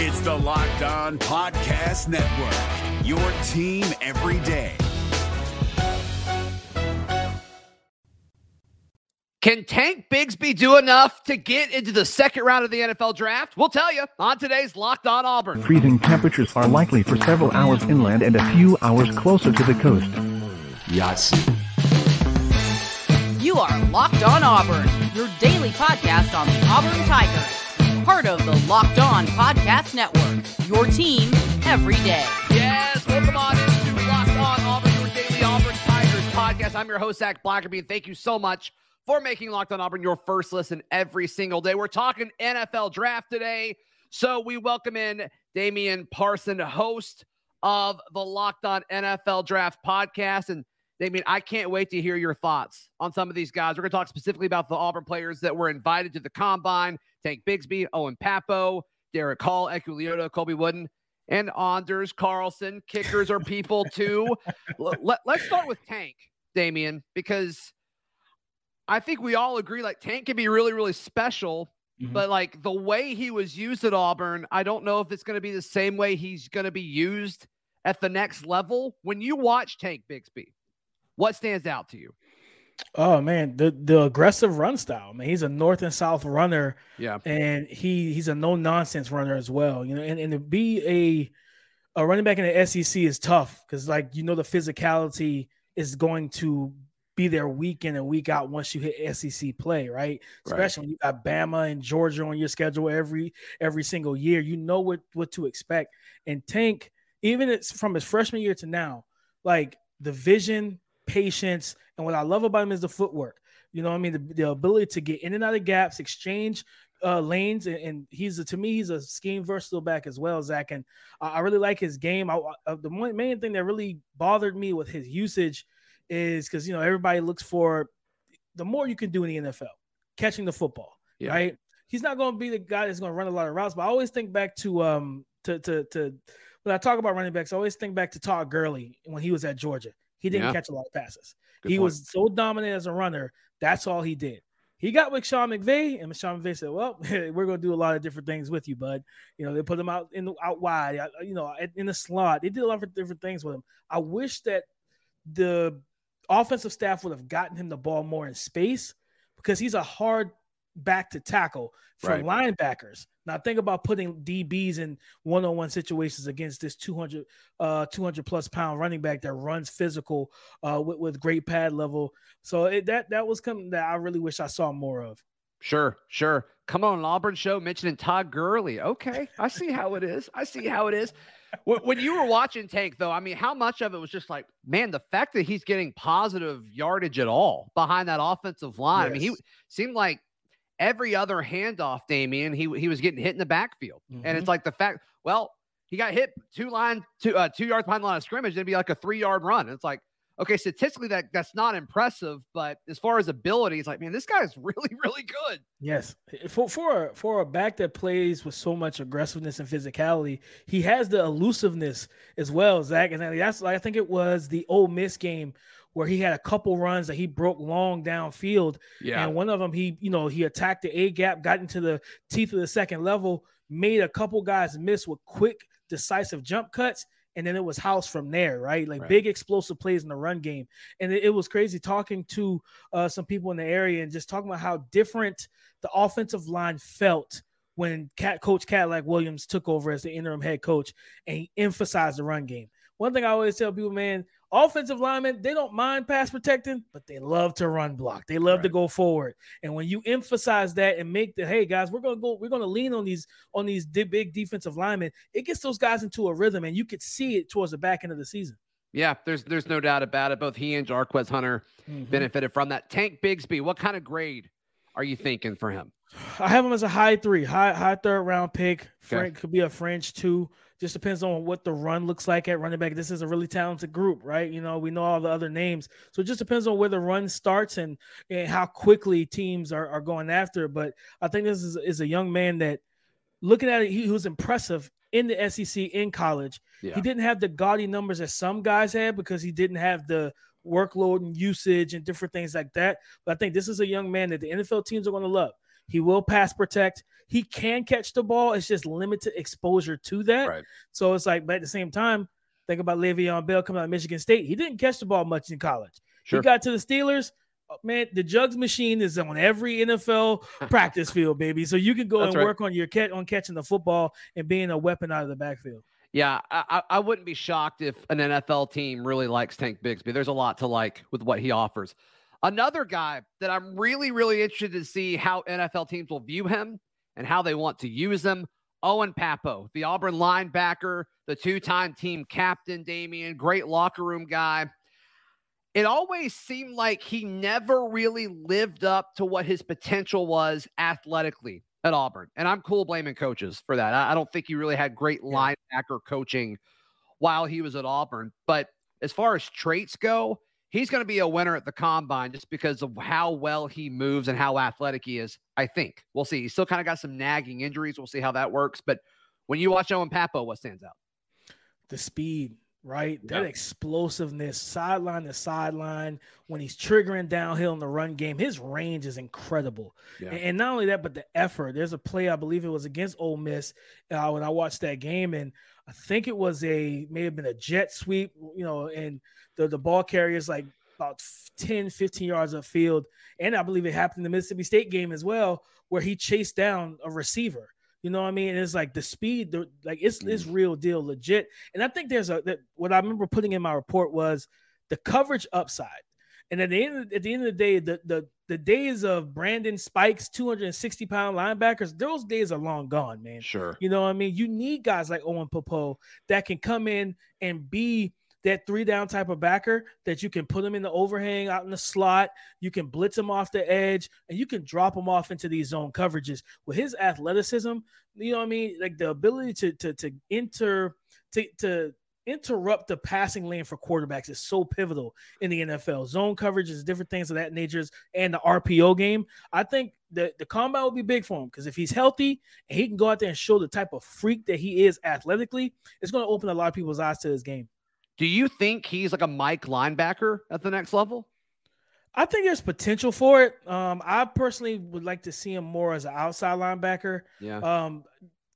It's the Locked On Podcast Network, your team every day. Can Tank Bigsby do enough to get into the second round of the NFL draft? We'll tell you on today's Locked On Auburn. Freezing temperatures are likely for several hours inland and a few hours closer to the coast. Yes. You are Locked On Auburn, your daily podcast on the Auburn Tigers. Part of the Locked On Podcast Network, your team every day. Yes, welcome on into Locked On Auburn, your daily Auburn Tigers podcast. I'm your host, Zac Blackerby, and thank you so much for making Locked On Auburn your first listen every single day. We're talking NFL draft today. So we welcome in Damion Parson, host of the Locked On NFL Draft podcast. And Damion, I can't wait to hear your thoughts on some of these guys. We're going to talk specifically about the Auburn players that were invited to the combine Tank Bigsby, Owen Pappoe, Derick Hall, Eku Colby Wooden, and Anders Carlson. Kickers are people too. Let, us start with Tank, Damion, because I think we all agree like Tank can be really, really special. Mm-hmm. But like the way he was used at Auburn, I don't know if it's going to be the same way he's going to be used at the next level. When you watch Tank Bigsby, what stands out to you? Oh man, the the aggressive run style. Man, he's a north and south runner. Yeah, and he he's a no nonsense runner as well. You know, and, and to be a a running back in the SEC is tough because like you know the physicality is going to be there week in and week out once you hit SEC play, right? Especially right. when you got Bama and Georgia on your schedule every every single year. You know what what to expect. And Tank, even it's from his freshman year to now, like the vision, patience, and what I love about him is the footwork. You know, I mean, the, the ability to get in and out of gaps, exchange uh, lanes, and, and, he's a, to me he's a scheme versatile back as well, Zach. And I, I really like his game. I, I, the main thing that really bothered me with his usage is because you know everybody looks for the more you can do in the NFL, catching the football, yeah. right? He's not going to be the guy that's going to run a lot of routes, but I always think back to um to to to when I talk about running backs, I always think back to Todd Gurley when he was at Georgia. He didn't yeah. catch a lot of passes. Good he point. was so dominant as a runner. That's all he did. He got with Sean McVay, and Sean McVay said, "Well, we're going to do a lot of different things with you, bud. You know, they put him out in the, out wide, uh, you know, in the slot. They did a lot of different things with him. I wish that the offensive staff would have gotten him the ball more in space because he's a hard back to tackle for right. linebackers. Now think about putting DBs in one-on-one situations against this 200 uh 200 plus pound running back that runs physical uh with, with great pad level. So it, that that was something that I really wish I saw more of. Sure, sure. Come on, Auburn show mentioning Todd Gurley. Okay, I see how it is. I see how it is when you were watching Tank, though, I mean, how much of it was just like, man, the fact that he's getting positive yardage at all behind that offensive line? Yes. I mean, he seemed like every other handoff, Damion, he he was getting hit in the backfield, mm-hmm. and it's mm-hmm. like the fact, well, he got hit two line two uh, two yards behind the line of scrimmage, it'd be like a three yard run. And it's like, okay, statistically that that's not impressive, but as far as ability, it's like, man, this guy is really, really good. Yes, for for for a back that plays with so much aggressiveness and physicality, he has the elusiveness as well, Zach. And that's I think it was the Ole Miss game where he had a couple runs that he broke long downfield. Yeah, and one of them he you know he attacked the A gap, got into the teeth of the second level, made a couple guys miss with quick, decisive jump cuts and then it was house from there, right? Like right. big explosive plays in the run game. And it, it was crazy talking to uh, some people in the area and just talking about how different the offensive line felt when Cat, Coach Cadillac Williams took over as the interim head coach and he emphasized the run game. One thing I always tell people, man, offensive linemen, they don't mind pass protecting, but they love to run block. They love right. to go forward. And when you emphasize that and make the hey guys, we're gonna go, we're gonna lean on these on these big defensive linemen, it gets those guys into a rhythm, and you could see it towards the back end of the season. Yeah, there's there's no doubt about it. Both he and Jarquez Hunter mm-hmm. benefited from that. Tank Bigsby, what kind of grade are you thinking for him? I have him as a high three, high high third round pick. Frank okay. could be a French too. Just depends on what the run looks like at running back. This is a really talented group, right? You know, we know all the other names. So it just depends on where the run starts and, and how quickly teams are, are going after. But I think this is, is a young man that looking at it, he, he was impressive in the SEC in college. Yeah. He didn't have the gaudy numbers that some guys had because he didn't have the workload and usage and different things like that. But I think this is a young man that the NFL teams are going to love. He will pass protect. He can catch the ball. It's just limited exposure to that. Right. So it's like, but at the same time, think about Le'Veon Bell coming out of Michigan State. He didn't catch the ball much in college. Sure. He got to the Steelers. oh, Man, the jugs machine is on every NFL practice field, baby. So you can go That's and right. work on your catch on catching the football and being a weapon out of the backfield. Yeah, I, I I wouldn't be shocked if an NFL team really likes Tank Bigsby. There's a lot to like with what he offers. Another guy that I'm really, really interested to see how NFL teams will view him and how they want to use him. Owen Pappoe, the Auburn linebacker, the two-time team captain, Damion, great locker room guy. It always seemed like he never really lived up to what his potential was athletically at Auburn. And I'm cool blaming coaches for that. I, I don't think he really had great Yeah. linebacker coaching while he was at Auburn. But as far as traits go, he's going to be a winner at the combine just because of how well he moves and how athletic he is. I think we'll see. He's still kind of got some nagging injuries. We'll see how that works. But when you watch Owen Pappoe, what stands out? the speed, right? That explosiveness, sideline to sideline, when he's triggering downhill in the run game, his range is incredible. Yeah. And, and not only that, but the effort. There's a play, I believe it was against Ole Miss uh, when I watched that game, and I think it was a may have been a jet sweep, you know, and the, the ball carrier is like about 10, 15 yards upfield. And I believe it happened in the Mississippi State game as well, where he chased down a receiver. You know what I mean? And it's like the speed, the, like it's it's mm. real deal, legit. And I think there's a that what I remember putting in my report was the coverage upside. And at the end of, at the end of the day, the the the days of Brandon Spikes, 260 pound linebackers, those days are long gone, man. Sure. You know what I mean? You need guys like Owen Pappoe that can come in and be that three down type of backer that you can put them in the overhang out in the slot. You can blitz them off the edge and you can drop them off into these zone coverages. With his athleticism, you know what I mean? Like the ability to to to enter to to interrupt the passing lane for quarterbacks is so pivotal in the NFL. Zone coverages, different things of that nature, and the RPO game. I think the the combine will be big for him because if he's healthy and he can go out there and show the type of freak that he is athletically, it's going to open a lot of people's eyes to his game. Do you think he's like a Mike linebacker at the next level? I think there's potential for it. Um, I personally would like to see him more as an outside linebacker. Yeah. Um,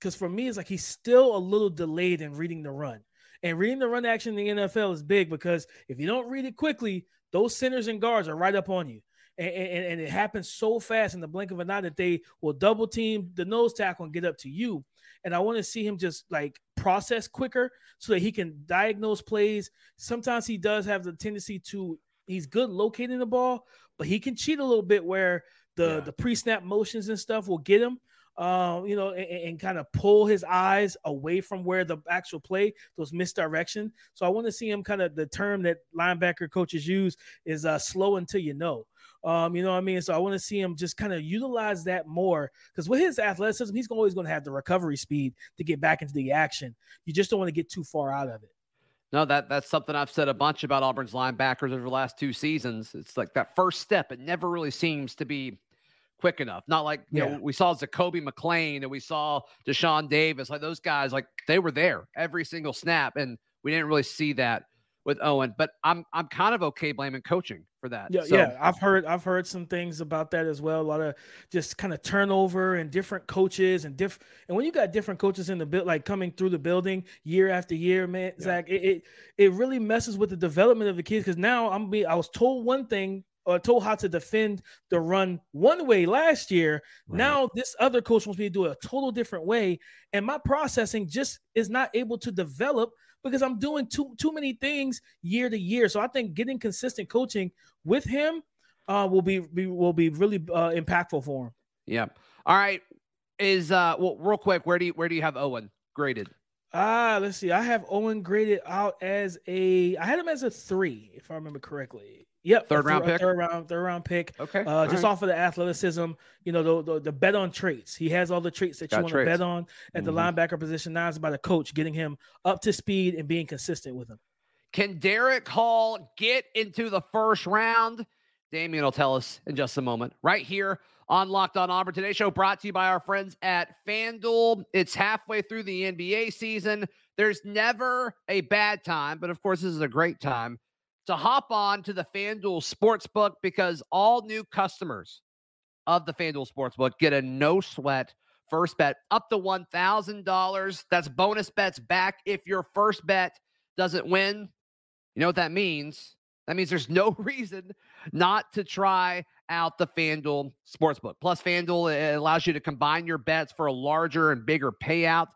because for me, it's like he's still a little delayed in reading the run. And reading the run action in the NFL is big because if you don't read it quickly, those centers and guards are right up on you. And, and, and it happens so fast in the blink of an eye that they will double team the nose tackle and get up to you. And I want to see him just like process quicker so that he can diagnose plays. Sometimes he does have the tendency to, he's good locating the ball, but he can cheat a little bit where the, Yeah. the pre snap motions and stuff will get him um, you know, and, and kind of pull his eyes away from where the actual play, those misdirection. So I want to see him kind of the term that linebacker coaches use is uh, slow until you know. Um, you know what I mean? So I want to see him just kind of utilize that more because with his athleticism, he's always going to have the recovery speed to get back into the action. You just don't want to get too far out of it. No, that that's something I've said a bunch about Auburn's linebackers over the last two seasons. It's like that first step. It never really seems to be quick enough. Not like you Yeah. know we saw Zakoby McClain and we saw Deshaun Davis. Like those guys, like they were there every single snap, and we didn't really see that with Owen. But I'm I'm kind of okay blaming coaching for that. Yeah, So, yeah. I've heard I've heard some things about that as well. A lot of just kind of turnover and different coaches and diff and when you got different coaches in the build like coming through the building year after year, man, Yeah. Zach, it, it it really messes with the development of the kids because now I'm be I was told one thing or told how to defend the run one way last year. Now this other coach wants me to do it a total different way, and my processing just is not able to develop because I'm doing too too many things year to year. So I think getting consistent coaching with him uh, will be, be will be really uh, impactful for him. yeah. All right. Is uh well real quick, where do you where do you have Owen graded? Ah, let's see. I have Owen graded out as a. I had him as a three, if I remember correctly. Yep, Third round pick? Third round, third round pick. Okay. Uh, just off of the athleticism, you know, the, the the bet on traits. He has all the traits that you want traits. to bet on at the Mhm. linebacker position. Now it's about the coach getting him up to speed and being consistent with him. Can Derick Hall get into the first round? Damion will tell us in just a moment. Right here on Locked On Auburn. Today's show brought to you by our friends at FanDuel. It's halfway through the NBA season. There's never a bad time, but of course, this is a great time to hop on to the FanDuel Sportsbook because all new customers of the FanDuel Sportsbook get a no sweat first bet up to $1,000. That's bonus bets back if your first bet doesn't win. You know what that means? That means there's no reason not to try out the FanDuel Sportsbook. Plus, FanDuel allows you to combine your bets for a larger and bigger payout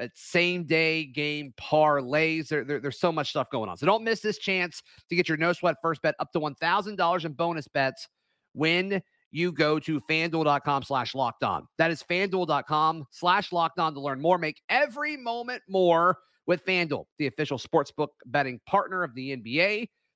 Uh, same day game parlays. There, there, there's so much stuff going on. So don't miss this chance to get your no sweat first bet up to $1,000 in bonus bets when you go to fanduel.com slash locked on. That is fanduel.com slash locked on to learn more. Make every moment more with FanDuel, the official sportsbook betting partner of the NBA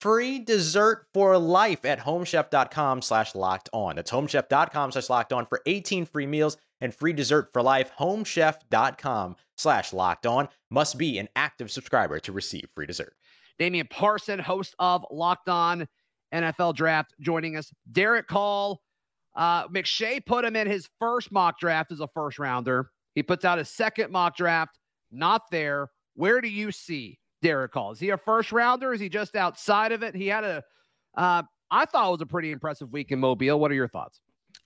free dessert for life at homechef.com slash locked on. That's homechef.com slash locked on for 18 free meals and free dessert for life. Homechef.com slash locked on must be an active subscriber to receive free dessert. Damion Parson, host of Locked On NFL Draft, joining us. Derick Hall, uh, McShay put him in his first mock draft as a first rounder. He puts out his second mock draft, not there. Where do you see Derick Hall? Is he a first rounder? Is he just outside of it? He had a, uh, I thought it was a pretty impressive week in Mobile. What are your thoughts?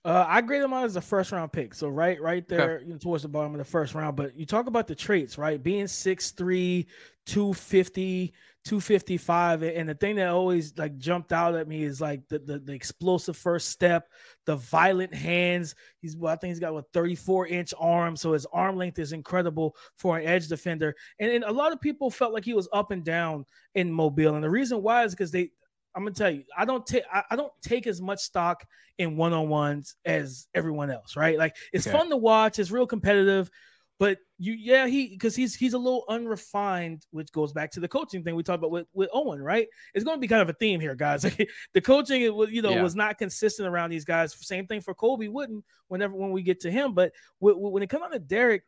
Uh, I grade him out as a first round pick. So right, right there, okay. you know, towards the bottom of the first round. But you talk about the traits, right? Being 6'3, 250, 255. And the thing that always like jumped out at me is like the, the, the explosive first step, the violent hands. He's well, I think he's got a 34 inch arm. So his arm length is incredible for an edge defender. And, and a lot of people felt like he was up and down in Mobile. And the reason why is because they I'm gonna tell you, I don't take I, I, don't take as much stock in one on ones as everyone else, right? Like it's okay. fun to watch, it's real competitive, but you yeah he because he's he's a little unrefined, which goes back to the coaching thing we talked about with, with Owen, right? It's going to be kind of a theme here, guys. the coaching, it was you know yeah. was not consistent around these guys. Same thing for Colby Wooden whenever when we get to him, but when it comes on to Derick,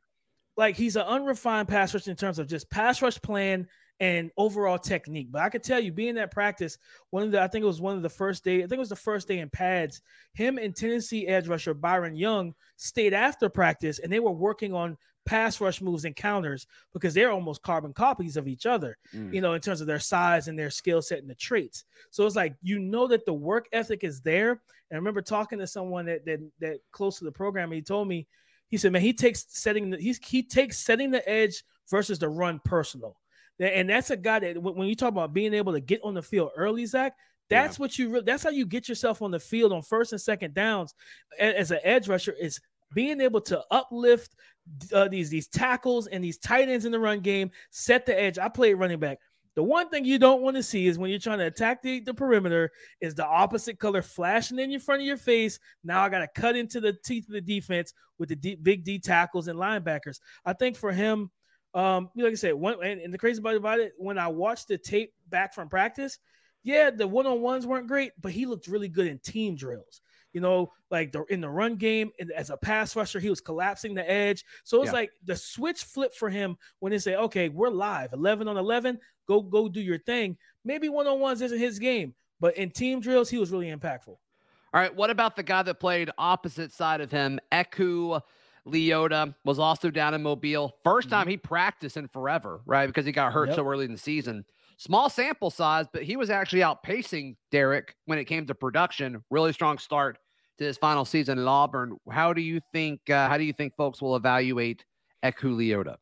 like he's an unrefined pass rush in terms of just pass rush plan and overall technique. But I could tell you, being at practice, one of the I think it was one of the first day, I think it was the first day in pads. Him and Tennessee edge rusher Byron Young stayed after practice, and they were working on pass rush moves and counters because they're almost carbon copies of each other, mm. you know, in terms of their size and their skill set and the traits. So it's like you know that the work ethic is there. And I remember talking to someone that that that close to the program, he told me, he said, man, he takes setting the he's he takes setting the edge versus the run personal. And that's a guy that when you talk about being able to get on the field early, Zach, that's yeah. what you re- that's how you get yourself on the field on first and second downs as an edge rusher is being able to uplift uh, these these tackles and these tight ends in the run game, set the edge. I play running back. The one thing you don't want to see is when you're trying to attack the, the perimeter is the opposite color flashing in your front of your face. Now I got to cut into the teeth of the defense with the D, big D tackles and linebackers. I think for him, um, like I said, one and, and the crazy part about it, when I watched the tape back from practice, yeah, the one on ones weren't great, but he looked really good in team drills. You know, like the in the run game, and as a pass rusher, he was collapsing the edge. So it's yeah. like the switch flip for him when they say, "Okay, we're live, eleven on eleven, go go do your thing." Maybe one on ones isn't his game, but in team drills, he was really impactful. All right, what about the guy that played opposite side of him, Eku? Leota was also down in Mobile. First time mm-hmm. he practiced in forever, right? Because he got hurt yep. so early in the season. Small sample size, but he was actually outpacing Derick when it came to production. Really strong start to his final season in Auburn. How do you think? Uh, how do you think folks will evaluate Eku Leota?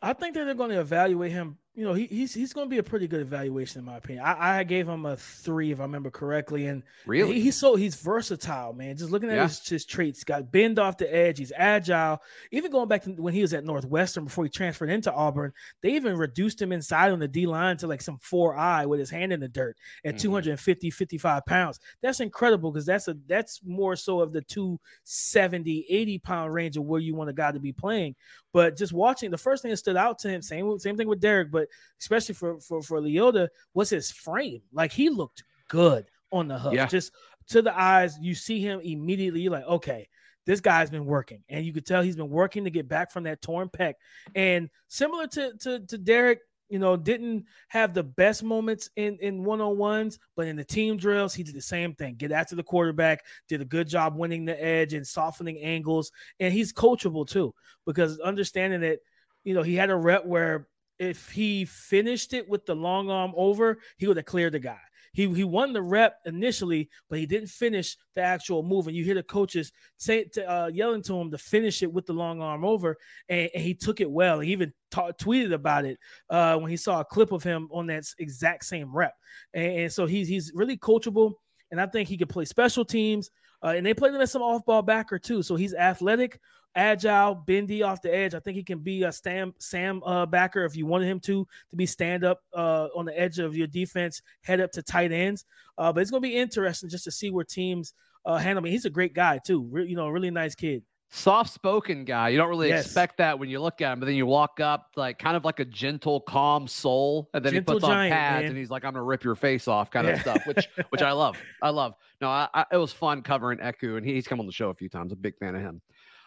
I think that they're going to evaluate him you know, he, he's he's going to be a pretty good evaluation in my opinion. I, I gave him a three if I remember correctly, and Really? he- he's so he's versatile, man. Just looking at Yeah. his, his traits, got bend off the edge. He's agile. Even going back to when he was at Northwestern before he transferred into Auburn, they even reduced him inside on the D line to like some four eye with his hand in the dirt at Mhm. 250, 55 pounds. That's incredible because that's a that's more so of the 270, 80 pound range of where you want a guy to be playing. But just watching the first thing that stood out to him, same same thing with Derek, but especially for for for Leota, was his frame. Like he looked good on the hook. Yeah. Just to the eyes, you see him immediately. You're like, okay, this guy's been working, and you could tell he's been working to get back from that torn pec. And similar to to, to Derick, you know, didn't have the best moments in in one on ones, but in the team drills, he did the same thing. Get after the quarterback, did a good job winning the edge and softening angles, and he's coachable too because understanding that you know he had a rep where if he finished it with the long arm over, he would have cleared the guy. He he won the rep initially, but he didn't finish the actual move. And you hear the coaches say to, uh, yelling to him to finish it with the long arm over, and, and he took it well. He even ta- tweeted about it uh, when he saw a clip of him on that exact same rep. And, and so he's he's really coachable, and I think he could play special teams. Uh, and they played him as some off-ball backer too, so he's athletic, agile, bendy off the edge. I think he can be a Sam Sam uh, backer if you wanted him to to be stand up uh, on the edge of your defense, head up to tight ends. Uh, but it's going to be interesting just to see where teams uh, handle him. He's a great guy too. Re- you know, really nice kid. Soft spoken guy. You don't really Yes. expect that when you look at him, but then you walk up like kind of like a gentle, calm soul, and then Gentle he puts on giant, pads man. and he's like, "I'm gonna rip your face off," kind of stuff, which which I love. I love. No, I, I, it was fun covering Eku, and he's come on the show a few times. A big fan of him.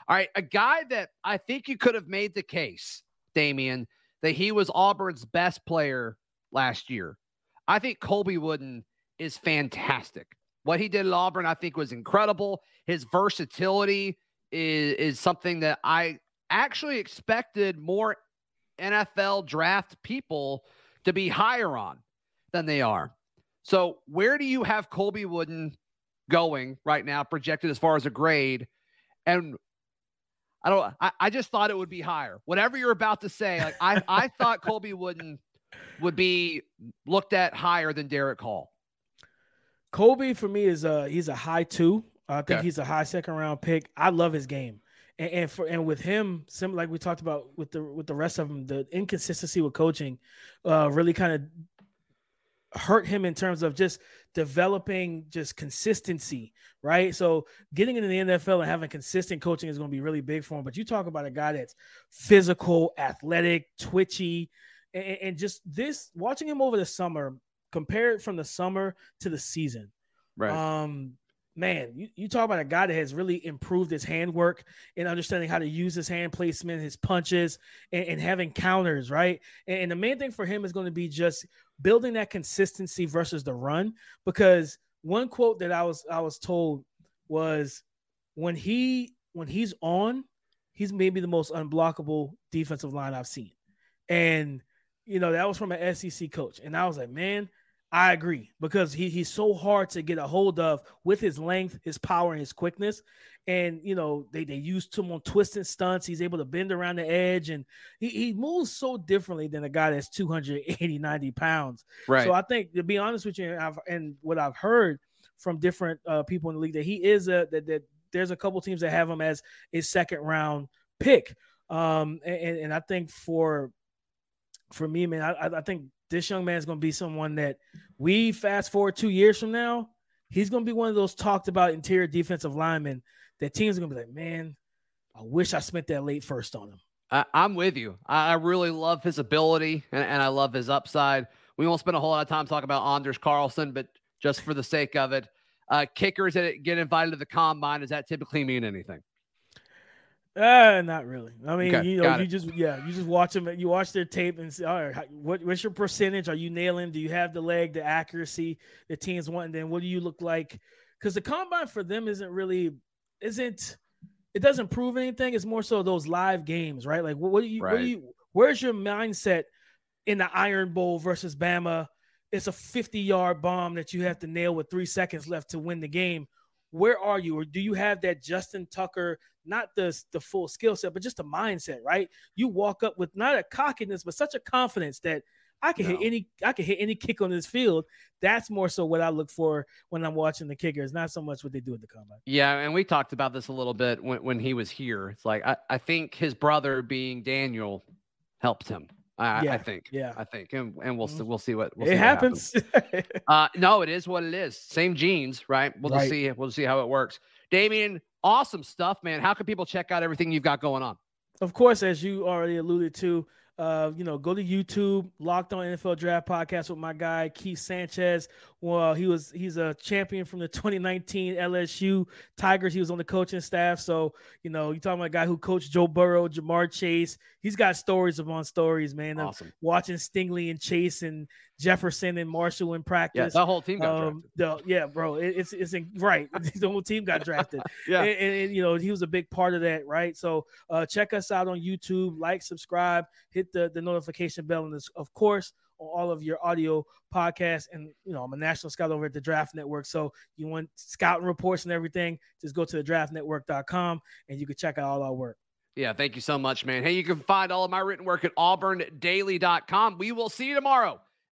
All right, a guy that I think you could have made the case, Damion, that he was Auburn's best player last year. I think Colby Wooden is fantastic. What he did at Auburn, I think, was incredible. His versatility is, is something that I actually expected more NFL draft people to be higher on than they are. So, where do you have Colby Wooden going right now, projected as far as a grade? And I don't, I, I just thought it would be higher. Whatever you're about to say, like I, I thought Colby Wooden would be looked at higher than Derick Hall. Colby for me is a he's a high two. I think Okay. he's a high second round pick. I love his game. And, and for and with him, sim like we talked about with the with the rest of them, the inconsistency with coaching uh really kind of hurt him in terms of just developing just consistency, right? So getting into the NFL and having consistent coaching is going to be really big for him. But you talk about a guy that's physical, athletic, twitchy, and, and just this watching him over the summer, compare it from the summer to the season. Right. Um, man, you, you talk about a guy that has really improved his handwork and understanding how to use his hand placement, his punches, and, and having counters, right? And, and the main thing for him is going to be just building that consistency versus the run. Because one quote that I was I was told was when he when he's on, he's maybe the most unblockable defensive line I've seen. And you know, that was from an SEC coach. And I was like, man, I agree because he, he's so hard to get a hold of with his length, his power, and his quickness. And you know, they, they used him on twisting stunts. He's able to bend around the edge and he, he moves so differently than a guy that's 280, 90 pounds. Right. So I think to be honest with you, and, I've, and what I've heard from different uh, people in the league that he is a that, that there's a couple teams that have him as a second round pick. Um, and, and I think for for me, man, I, I- I think this young man is going to be someone that we fast forward two years from now, he's going to be one of those talked about interior defensive linemen that teams are going to be like, man, I wish I spent that late first on him. I, I'm with you. I, I really love his ability and, and I love his upside. We won't spend a whole lot of time talking about Anders Carlson, but just for the sake of it, uh, kickers that get invited to the combine, does that typically mean anything? Uh, not really. I mean, Okay, you know, you it. just yeah, you just watch them. You watch their tape and say, all right, what, what's your percentage? Are you nailing? Do you have the leg, the accuracy the teams want? And then what do you look like? Because the combine for them isn't really isn't it doesn't prove anything. It's more so those live games, right? Like what, what do you what do you where's your mindset in the Iron Bowl versus Bama? It's a 50 yard bomb that you have to nail with three seconds left to win the game. Where are you? Or do you have that Justin Tucker, not the, the full skill set, but just the mindset, right? You walk up with not a cockiness, but such a confidence that I can hit any I can hit any kick on this field. That's more so what I look for when I'm watching the kickers, not so much what they do at the combine. Yeah, and we talked about this a little bit when, when he was here. It's like I, I think his brother being Daniel helped him. I, I think. yeah. I think, and, and we'll see, Mhm. we'll see what we'll see it what happens. Uh, no, it is what it is. Same genes, right? We'll just Right. see. We'll see how it works. Damion, awesome stuff, man. How can people check out everything you've got going on? of course, as you already alluded to, uh, you know, go to YouTube, Locked On NFL Draft Podcast with my guy Keith Sanchez. Well, he was he's a champion from the 2019 LSU Tigers. He was on the coaching staff. So, you know, you're talking about a guy who coached Joe Burrow, Ja'Marr Chase. He's got stories upon stories, man. Of Awesome. watching Stingley and Chase and Jefferson and Marshall in practice. Yeah, the whole team got Um, the, yeah, bro, it, it's it's in, right. the whole team got drafted. Yeah. and, and- and, you know he was a big part of that, right? So uh, check us out on YouTube, like, subscribe, hit the the notification bell, and this, of course on all of your audio podcasts. And you know I'm a national scout over at the Draft Network, so you want scouting reports and everything, just go to the draftnetwork.com and you can check out all our work. Yeah, thank you so much, man. Hey, you can find all of my written work at auburndaily.com. We will see you tomorrow.